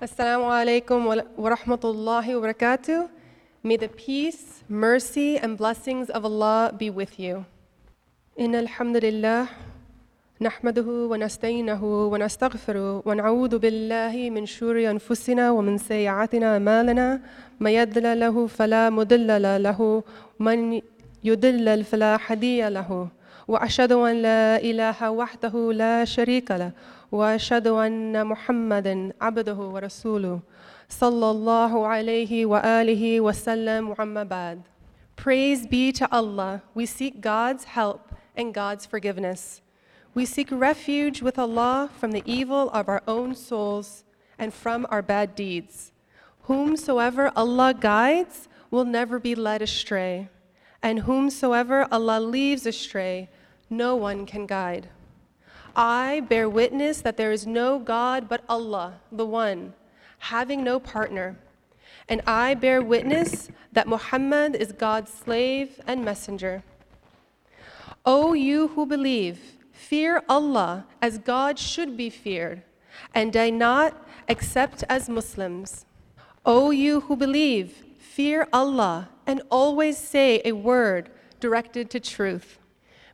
Assalamu alaikum wa rahmatullahi wa barakatuh. May the peace, mercy, and blessings of Allah be with you. إن الحمد لله نحمده ونستعينه ونستغفره ونعوذ بالله من شرور أنفسنا ومن سيئات أعمالنا من يضلل له فلا مضل له ومن يضلل فلا هادي له وأشهد أن لا إله وحده لا شريك له وأشهد أن محمدا عبده ورسوله صلى الله عليه وآله وسلم وعما بعد Praise be to Allah. We seek God's help and God's forgiveness. We seek refuge with Allah from the evil of our own souls and from our bad deeds. Whomsoever Allah guides will never be led astray, and whomsoever Allah leaves astray, no one can guide. I bear witness that there is no God but Allah, the One, having no partner. And I bear witness that Muhammad is God's slave and messenger. O you who believe, fear Allah as God should be feared, and die not except as Muslims. O you who believe, fear Allah and always say a word directed to truth.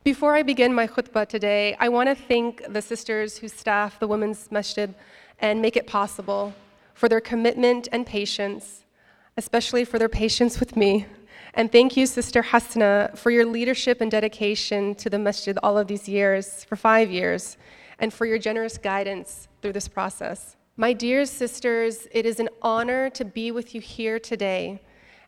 Before I begin my khutbah today, I want to thank the sisters who staff the Women's Masjid and make it possible for their commitment and patience, especially for their patience with me. And thank you, Sister Hasna, for your leadership and dedication to the masjid all of these years, for five years, and for your generous guidance through this process. My dear sisters, it is an honor to be with you here today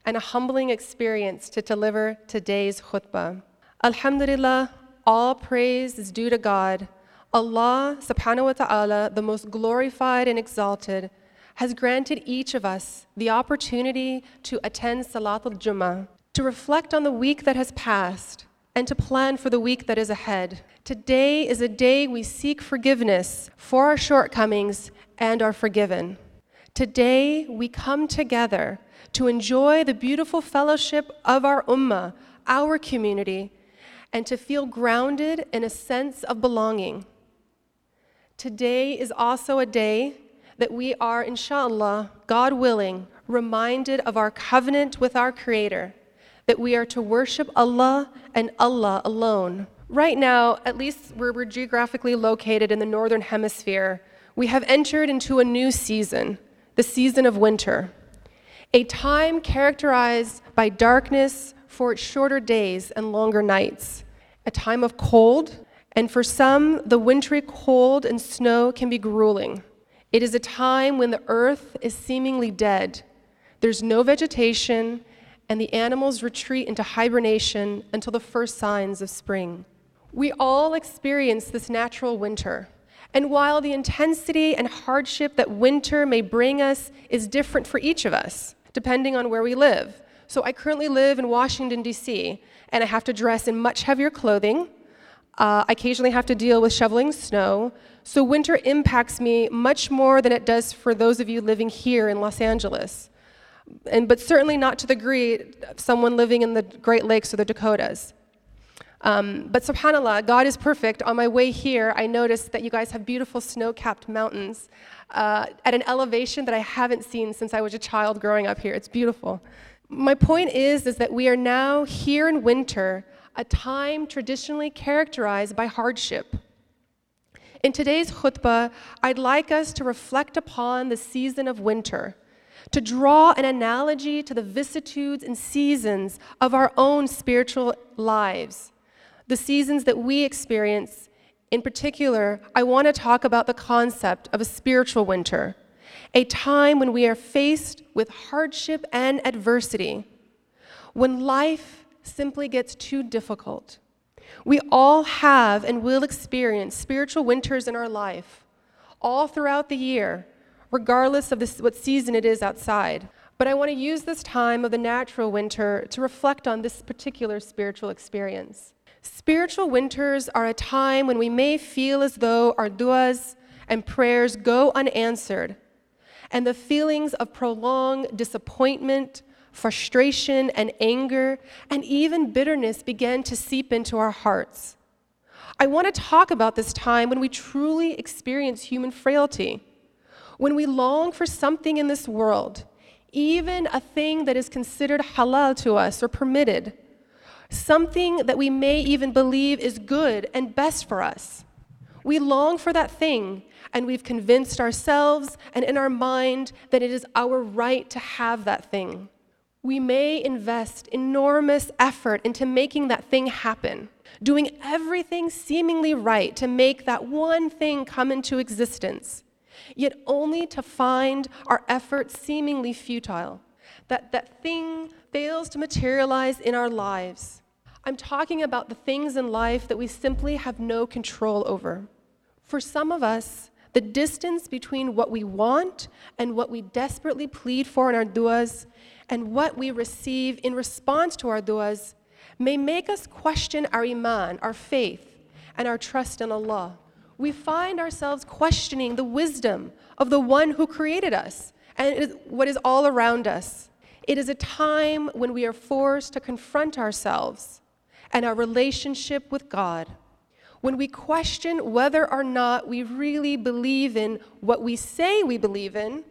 and a humbling experience to deliver today's khutbah. Alhamdulillah, all praise is due to God. Allah subhanahu wa ta'ala, the most glorified and exalted, has granted each of us the opportunity to attend Salatul Jummah, to reflect on the week that has passed, and to plan for the week that is ahead. Today is a day we seek forgiveness for our shortcomings and are forgiven. Today we come together to enjoy the beautiful fellowship of our ummah, our community, and to feel grounded in a sense of belonging. Today is also a day that we are, inshallah, God willing, reminded of our covenant with our Creator, that we are to worship Allah and Allah alone. Right now, at least where we're geographically located in the Northern Hemisphere, we have entered into a new season, the season of winter, a time characterized by darkness, for its shorter days and longer nights, a time of cold, and for some, the wintry cold and snow can be grueling. It is a time when the earth is seemingly dead. There's no vegetation, and the animals retreat into hibernation until the first signs of spring. We all experience this natural winter. And while the intensity and hardship that winter may bring us is different for each of us, depending on where we live, so I currently live in Washington, D.C., and I have to dress in much heavier clothing. Uh, I occasionally have to deal with shoveling snow. So winter impacts me much more than it does for those of you living here in Los Angeles. And, but certainly not to the degree of someone living in the Great Lakes or the Dakotas. Um, but subhanAllah, God is perfect. On my way here, I noticed that you guys have beautiful snow capped mountains uh, at an elevation that I haven't seen since I was a child growing up here. It's beautiful. My point is, is that we are now here in winter, a time traditionally characterized by hardship. In today's khutbah, I'd like us to reflect upon the season of winter, to draw an analogy to the vicissitudes and seasons of our own spiritual lives, the seasons that we experience. In particular, I want to talk about the concept of a spiritual winter a time when we are faced with hardship and adversity, when life simply gets too difficult. We all have and will experience spiritual winters in our life, all throughout the year, regardless of this, what season it is outside. But I want to use this time of the natural winter to reflect on this particular spiritual experience. Spiritual winters are a time when we may feel as though our duas and prayers go unanswered and the feelings of prolonged disappointment, frustration, and anger, and even bitterness began to seep into our hearts. I want to talk about this time when we truly experience human frailty, When we long for something in this world, even a thing that is considered halal to us or permitted, something that we may even believe is good and best for us, we long for that thing and we've convinced ourselves and in our mind that it is our right to have that thing. We may invest enormous effort into making that thing happen, doing everything seemingly right to make that one thing come into existence, yet only to find our efforts seemingly futile, that that thing fails to materialize in our lives. I'm talking about the things in life that we simply have no control over. For some of us, the distance between what we want and what we desperately plead for in our du'as and what we receive in response to our du'as may make us question our iman, our faith, and our trust in Allah. We find ourselves questioning the wisdom of the one who created us and what is all around us. It is a time when we are forced to confront ourselves and our relationship with God. When we question whether or not we really believe in what we say we believe in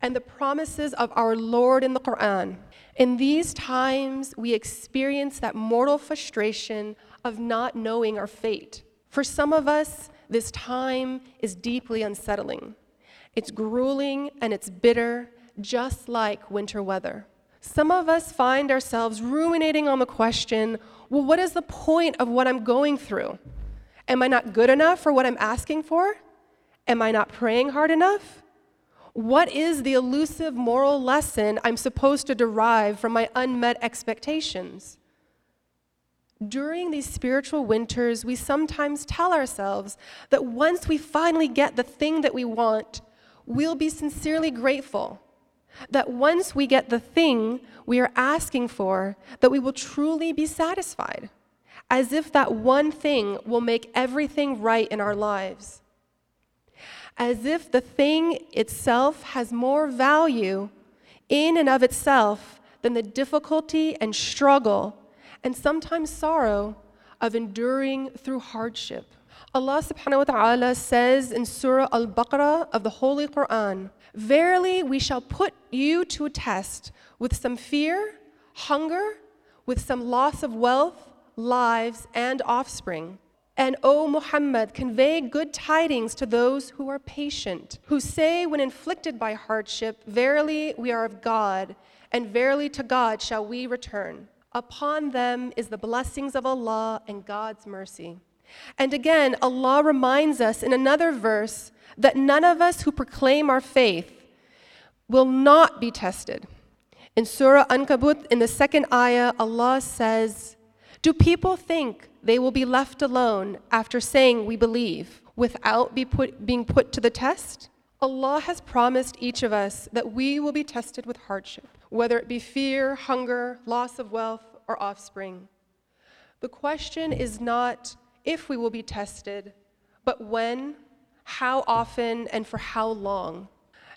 and the promises of our Lord in the Quran. In these times, we experience that mortal frustration of not knowing our fate. For some of us, this time is deeply unsettling. It's grueling and it's bitter, just like winter weather. Some of us find ourselves ruminating on the question well, what is the point of what I'm going through? Am I not good enough for what I'm asking for? Am I not praying hard enough? What is the elusive moral lesson I'm supposed to derive from my unmet expectations? During these spiritual winters, we sometimes tell ourselves that once we finally get the thing that we want, we'll be sincerely grateful. That once we get the thing we are asking for, that we will truly be satisfied, as if that one thing will make everything right in our lives as if the thing itself has more value in and of itself than the difficulty and struggle and sometimes sorrow of enduring through hardship. Allah subhanahu wa ta'ala says in Surah Al Baqarah of the Holy Quran, Verily we shall put you to a test with some fear, hunger, with some loss of wealth, lives, and offspring. And, O Muhammad, convey good tidings to those who are patient, who say, when inflicted by hardship, Verily we are of God, and verily to God shall we return. Upon them is the blessings of Allah and God's mercy. And again, Allah reminds us in another verse that none of us who proclaim our faith will not be tested. In Surah Ankabut, in the second ayah, Allah says, Do people think they will be left alone after saying we believe without be put, being put to the test? Allah has promised each of us that we will be tested with hardship, whether it be fear, hunger, loss of wealth, or offspring. The question is not if we will be tested, but when, how often, and for how long.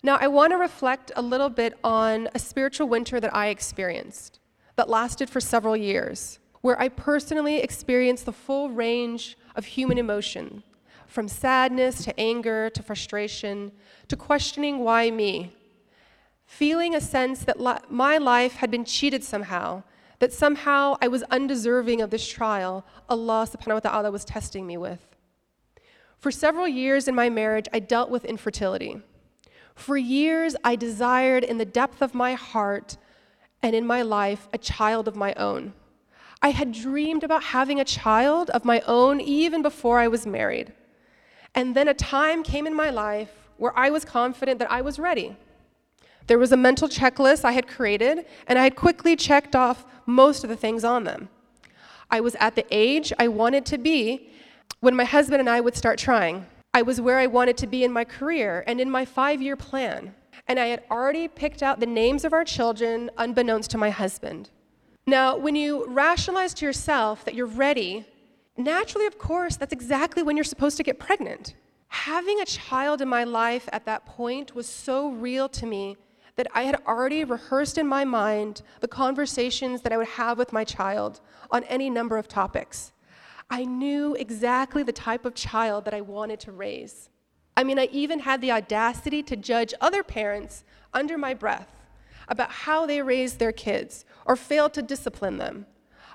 Now, I want to reflect a little bit on a spiritual winter that I experienced that lasted for several years where I personally experienced the full range of human emotion, from sadness to anger to frustration to questioning why me, feeling a sense that li- my life had been cheated somehow, that somehow I was undeserving of this trial Allah subhanahu wa ta'ala was testing me with. For several years in my marriage, I dealt with infertility. For years, I desired in the depth of my heart and in my life a child of my own. I had dreamed about having a child of my own even before I was married. And then a time came in my life where I was confident that I was ready. There was a mental checklist I had created, and I had quickly checked off most of the things on them. I was at the age I wanted to be when my husband and I would start trying. I was where I wanted to be in my career and in my five year plan. And I had already picked out the names of our children unbeknownst to my husband. Now, when you rationalize to yourself that you're ready, naturally, of course, that's exactly when you're supposed to get pregnant. Having a child in my life at that point was so real to me that I had already rehearsed in my mind the conversations that I would have with my child on any number of topics. I knew exactly the type of child that I wanted to raise. I mean, I even had the audacity to judge other parents under my breath about how they raised their kids or failed to discipline them.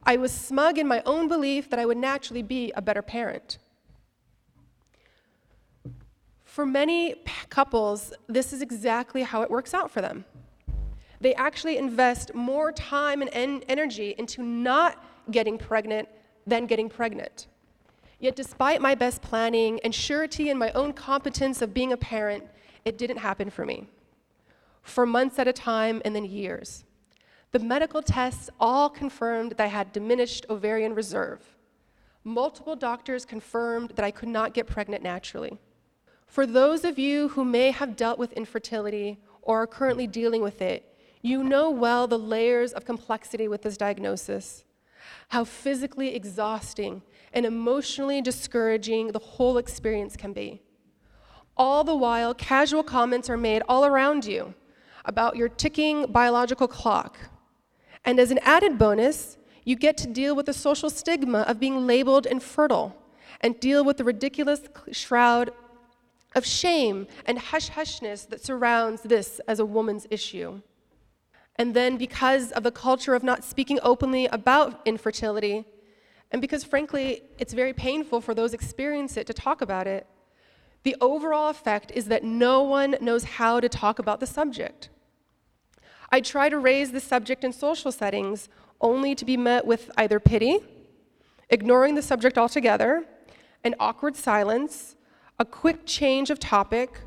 I was smug in my own belief that I would naturally be a better parent. For many couples, this is exactly how it works out for them. They actually invest more time and en- energy into not getting pregnant than getting pregnant. Yet, despite my best planning and surety in my own competence of being a parent, it didn't happen for me. For months at a time and then years. The medical tests all confirmed that I had diminished ovarian reserve. Multiple doctors confirmed that I could not get pregnant naturally. For those of you who may have dealt with infertility or are currently dealing with it, you know well the layers of complexity with this diagnosis, how physically exhausting and emotionally discouraging the whole experience can be. All the while, casual comments are made all around you about your ticking biological clock. And as an added bonus, you get to deal with the social stigma of being labeled infertile and deal with the ridiculous shroud of shame and hush hushness that surrounds this as a woman's issue. And then, because of the culture of not speaking openly about infertility, and because frankly, it's very painful for those experience it to talk about it, the overall effect is that no one knows how to talk about the subject. I try to raise the subject in social settings only to be met with either pity, ignoring the subject altogether, an awkward silence, a quick change of topic,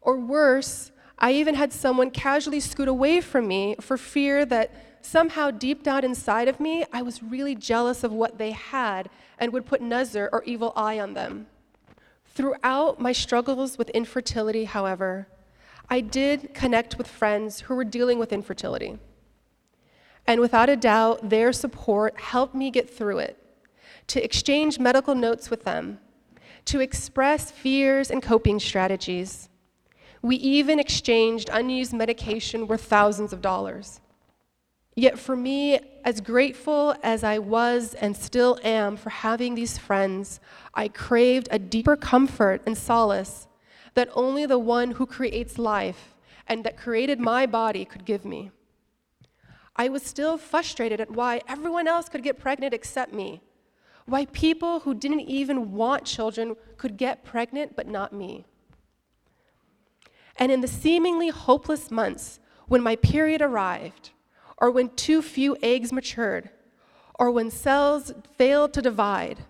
or worse, I even had someone casually scoot away from me for fear that somehow deep down inside of me, I was really jealous of what they had and would put nazar or evil eye on them. Throughout my struggles with infertility, however, I did connect with friends who were dealing with infertility. And without a doubt, their support helped me get through it, to exchange medical notes with them, to express fears and coping strategies. We even exchanged unused medication worth thousands of dollars. Yet, for me, as grateful as I was and still am for having these friends, I craved a deeper comfort and solace that only the one who creates life and that created my body could give me. I was still frustrated at why everyone else could get pregnant except me why people who didn't even want children could get pregnant, but not me. And in the seemingly hopeless months when my period arrived, or when too few eggs matured, or when cells failed to divide,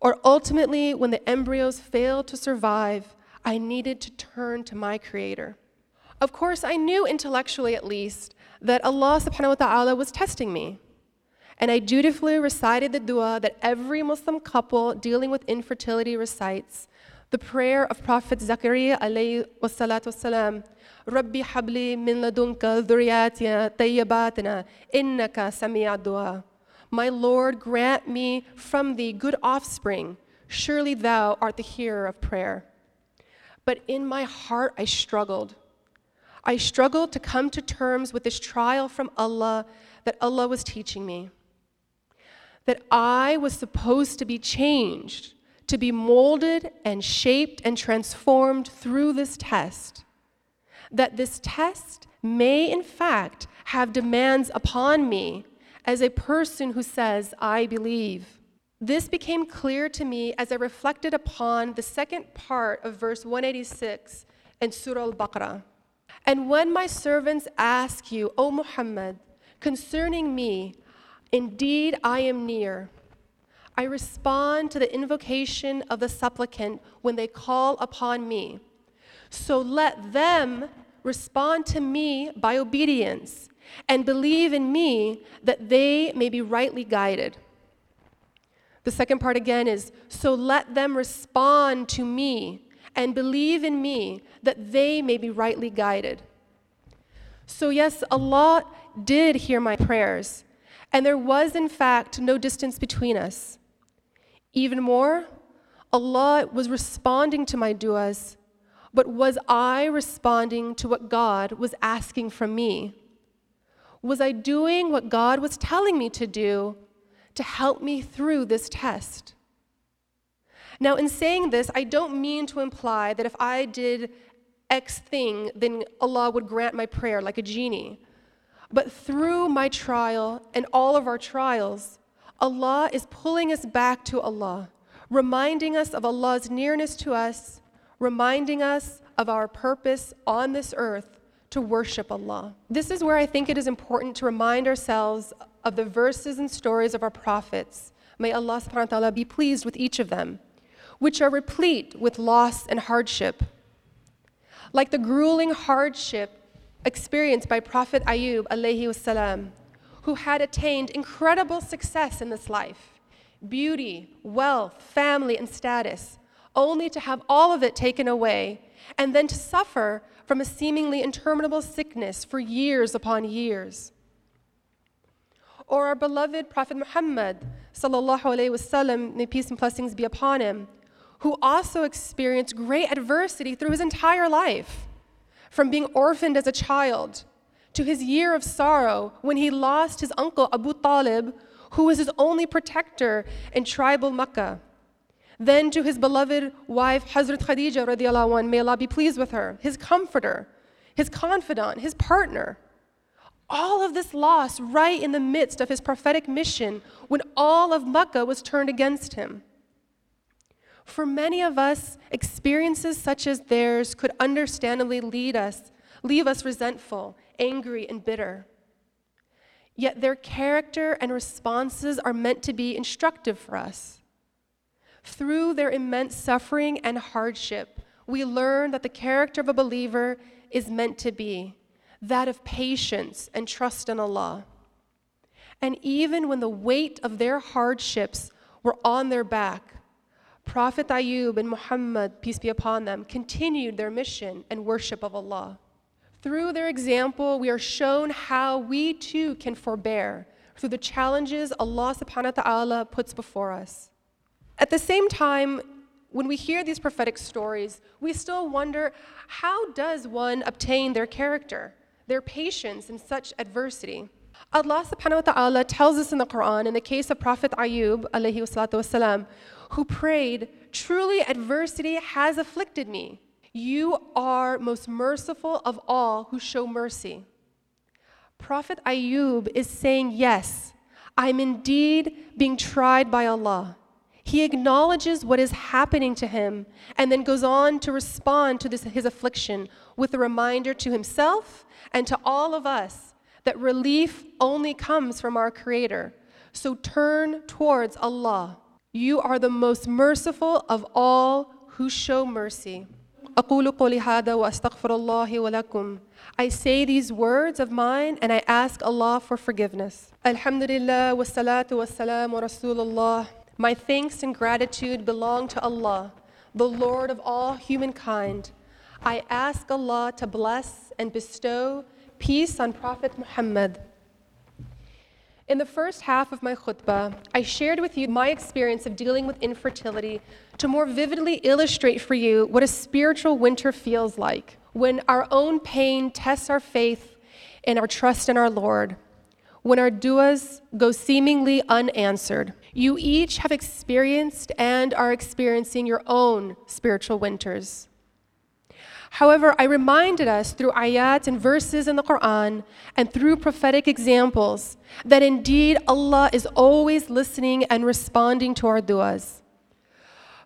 or ultimately when the embryos failed to survive, I needed to turn to my Creator. Of course, I knew intellectually at least that Allah subhanahu wa ta'ala was testing me and I dutifully recited the dua that every Muslim couple dealing with infertility recites, the prayer of Prophet Zakaria alayhi wassalatu wassalam, Rabbi habli min ladunka dhuriyatina tayyibatina innaka sami'a dua. My Lord, grant me from thee good offspring. Surely thou art the hearer of prayer. But in my heart I struggled. I struggled to come to terms with this trial from Allah that Allah was teaching me that I was supposed to be changed, to be molded and shaped and transformed through this test. That this test may, in fact, have demands upon me as a person who says, I believe. This became clear to me as I reflected upon the second part of verse 186 in Surah Al Baqarah. And when my servants ask you, O Muhammad, concerning me, Indeed, I am near. I respond to the invocation of the supplicant when they call upon me. So let them respond to me by obedience and believe in me that they may be rightly guided. The second part again is so let them respond to me and believe in me that they may be rightly guided. So, yes, Allah did hear my prayers and there was, in fact, no distance between us. Even more, Allah was responding to my du'as, but was I responding to what God was asking from me? Was I doing what God was telling me to do to help me through this test? Now, in saying this, I don't mean to imply that if I did X thing, then Allah would grant my prayer like a genie. But through my trial and all of our trials, Allah is pulling us back to Allah, reminding us of Allah's nearness to us, reminding us of our purpose on this earth to worship Allah. This is where I think it is important to remind ourselves of the verses and stories of our prophets. May Allah subhanahu wa ta'ala be pleased with each of them, which are replete with loss and hardship. Like the grueling hardship experienced by Prophet Ayub alayhi wasalam, who had attained incredible success in this life beauty, wealth, family, and status, only to have all of it taken away, and then to suffer from a seemingly interminable sickness for years upon years. Or our beloved Prophet Muhammad, sallallahu alaihi wasallam, may peace and blessings be upon him, who also experienced great adversity through his entire life from being orphaned as a child to his year of sorrow when he lost his uncle Abu Talib, who was his only protector in tribal Makkah. Then to his beloved wife Hazrat Khadija radiallahu anh, may Allah be pleased with her, his comforter, his confidant, his partner. All of this loss right in the midst of his prophetic mission when all of Makkah was turned against him. For many of us, experiences such as theirs could understandably lead us, leave us resentful, angry, and bitter. Yet their character and responses are meant to be instructive for us. Through their immense suffering and hardship, we learn that the character of a believer is meant to be that of patience and trust in Allah. And even when the weight of their hardships were on their back, Prophet Ayub and Muhammad, peace be upon them, continued their mission and worship of Allah. Through their example, we are shown how we too can forbear through the challenges Allah subhanahu wa ta'ala puts before us. At the same time, when we hear these prophetic stories, we still wonder how does one obtain their character, their patience in such adversity? Allah subhanahu wa ta'ala tells us in the Quran, in the case of Prophet Ayub, wasalam, who prayed, Truly adversity has afflicted me. You are most merciful of all who show mercy. Prophet Ayub is saying, Yes, I'm indeed being tried by Allah. He acknowledges what is happening to him and then goes on to respond to this, his affliction with a reminder to himself and to all of us that relief only comes from our Creator. So turn towards Allah. You are the most merciful of all who show mercy. I say these words of mine and I ask Allah for forgiveness. Alhamdulillah, wassalatu wassalamu rasulullah. My thanks and gratitude belong to Allah, the Lord of all humankind. I ask Allah to bless and bestow peace on Prophet Muhammad. In the first half of my khutbah, I shared with you my experience of dealing with infertility to more vividly illustrate for you what a spiritual winter feels like when our own pain tests our faith and our trust in our Lord, when our du'as go seemingly unanswered. You each have experienced and are experiencing your own spiritual winters. However, I reminded us through ayat and verses in the Quran and through prophetic examples that indeed Allah is always listening and responding to our du'as.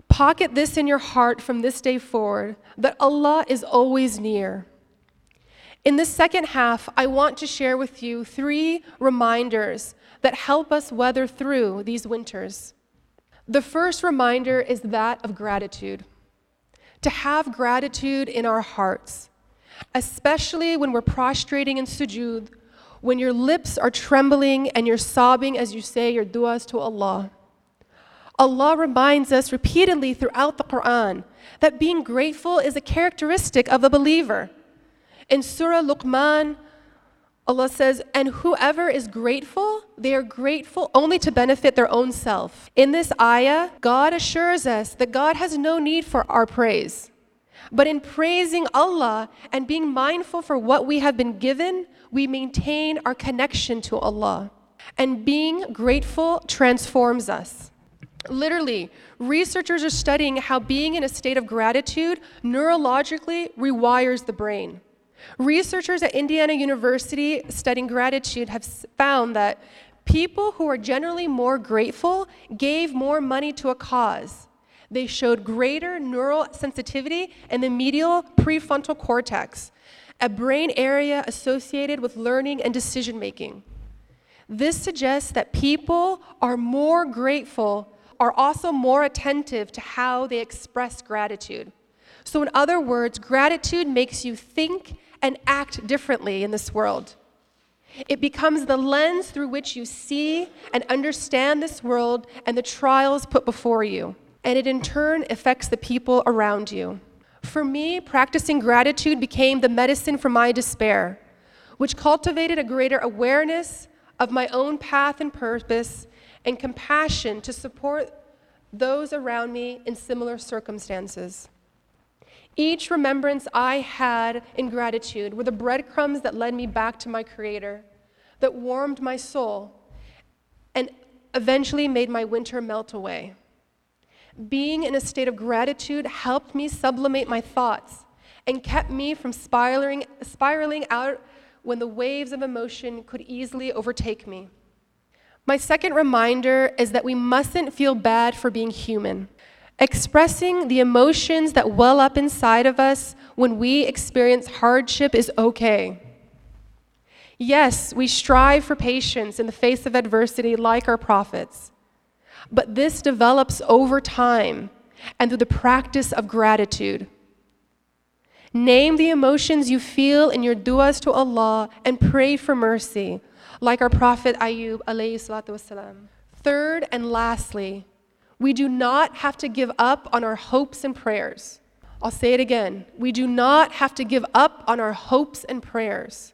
Pocket this in your heart from this day forward that Allah is always near. In this second half, I want to share with you three reminders that help us weather through these winters. The first reminder is that of gratitude to have gratitude in our hearts, especially when we're prostrating in sujood, when your lips are trembling and you're sobbing as you say your du'as to Allah. Allah reminds us repeatedly throughout the Quran that being grateful is a characteristic of the believer. In Surah Luqman, Allah says, and whoever is grateful, they are grateful only to benefit their own self. In this ayah, God assures us that God has no need for our praise. But in praising Allah and being mindful for what we have been given, we maintain our connection to Allah. And being grateful transforms us. Literally, researchers are studying how being in a state of gratitude neurologically rewires the brain. Researchers at Indiana University studying gratitude have found that people who are generally more grateful gave more money to a cause. They showed greater neural sensitivity in the medial prefrontal cortex, a brain area associated with learning and decision making. This suggests that people are more grateful, are also more attentive to how they express gratitude. So, in other words, gratitude makes you think and act differently in this world. It becomes the lens through which you see and understand this world and the trials put before you. And it in turn affects the people around you. For me, practicing gratitude became the medicine for my despair, which cultivated a greater awareness of my own path and purpose and compassion to support those around me in similar circumstances. Each remembrance I had in gratitude were the breadcrumbs that led me back to my Creator, that warmed my soul, and eventually made my winter melt away. Being in a state of gratitude helped me sublimate my thoughts and kept me from spiraling, spiraling out when the waves of emotion could easily overtake me. My second reminder is that we mustn't feel bad for being human. Expressing the emotions that well up inside of us when we experience hardship is okay. Yes, we strive for patience in the face of adversity like our prophets. But this develops over time and through the practice of gratitude. Name the emotions you feel in your du'as to Allah and pray for mercy, like our Prophet Ayub. Third and lastly, we do not have to give up on our hopes and prayers. I'll say it again. We do not have to give up on our hopes and prayers.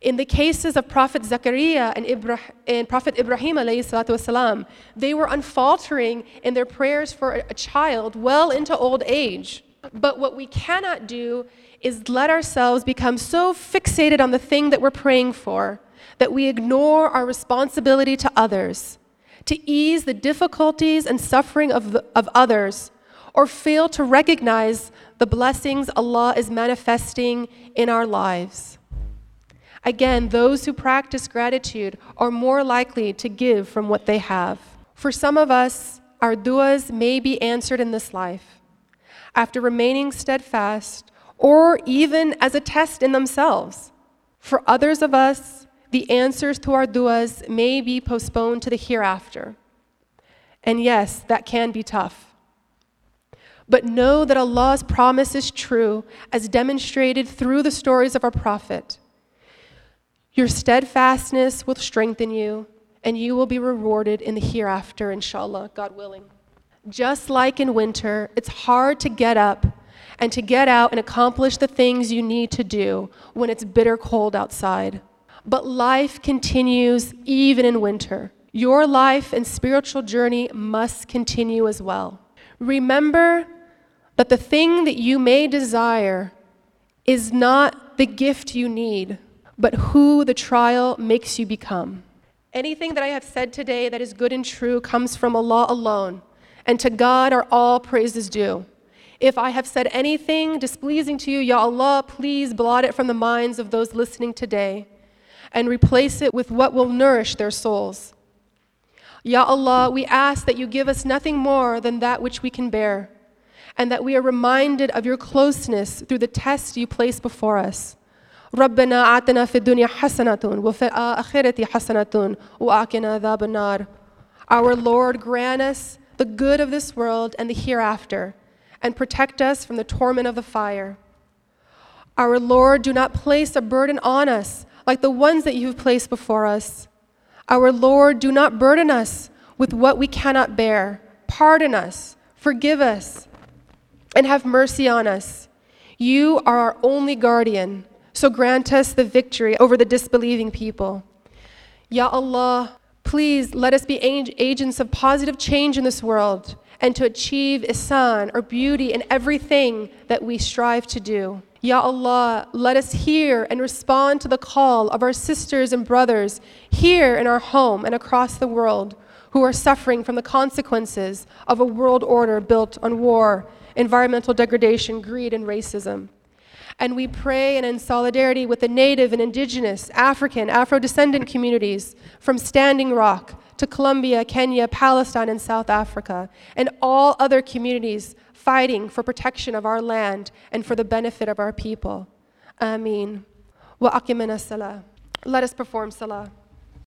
In the cases of Prophet Zechariah and, Ibra- and Prophet Ibrahim, والسلام, they were unfaltering in their prayers for a child well into old age. But what we cannot do is let ourselves become so fixated on the thing that we're praying for that we ignore our responsibility to others, to ease the difficulties and suffering of, of others, or fail to recognize the blessings Allah is manifesting in our lives. Again, those who practice gratitude are more likely to give from what they have. For some of us, our du'as may be answered in this life after remaining steadfast or even as a test in themselves. For others of us, the answers to our du'as may be postponed to the hereafter. And yes, that can be tough. But know that Allah's promise is true as demonstrated through the stories of our Prophet. Your steadfastness will strengthen you, and you will be rewarded in the hereafter, inshallah, God willing. Just like in winter, it's hard to get up and to get out and accomplish the things you need to do when it's bitter cold outside. But life continues even in winter. Your life and spiritual journey must continue as well. Remember that the thing that you may desire is not the gift you need, but who the trial makes you become. Anything that I have said today that is good and true comes from Allah alone and to God are all praises due. If I have said anything displeasing to you, Ya Allah, please blot it from the minds of those listening today and replace it with what will nourish their souls. Ya Allah, we ask that you give us nothing more than that which we can bear, and that we are reminded of your closeness through the test you place before us. ربنا آتنا في الدنيا حسنة وفي الآخرة حسنة وآقنا عذاب النار. Our Lord, grant us the good of this world and the hereafter, and protect us from the torment of the fire. Our Lord, do not place a burden on us like the ones that you have placed before us. Our Lord, do not burden us with what we cannot bear. Pardon us, forgive us, and have mercy on us. You are our only guardian, so grant us the victory over the disbelieving people. Ya Allah, Please let us be agents of positive change in this world and to achieve ihsan or beauty in everything that we strive to do. Ya Allah, let us hear and respond to the call of our sisters and brothers here in our home and across the world who are suffering from the consequences of a world order built on war, environmental degradation, greed, and racism. And we pray and in solidarity with the native and indigenous, African, Afro descendant communities from Standing Rock to Colombia, Kenya, Palestine, and South Africa, and all other communities fighting for protection of our land and for the benefit of our people. Ameen. Wa. Let us perform salah.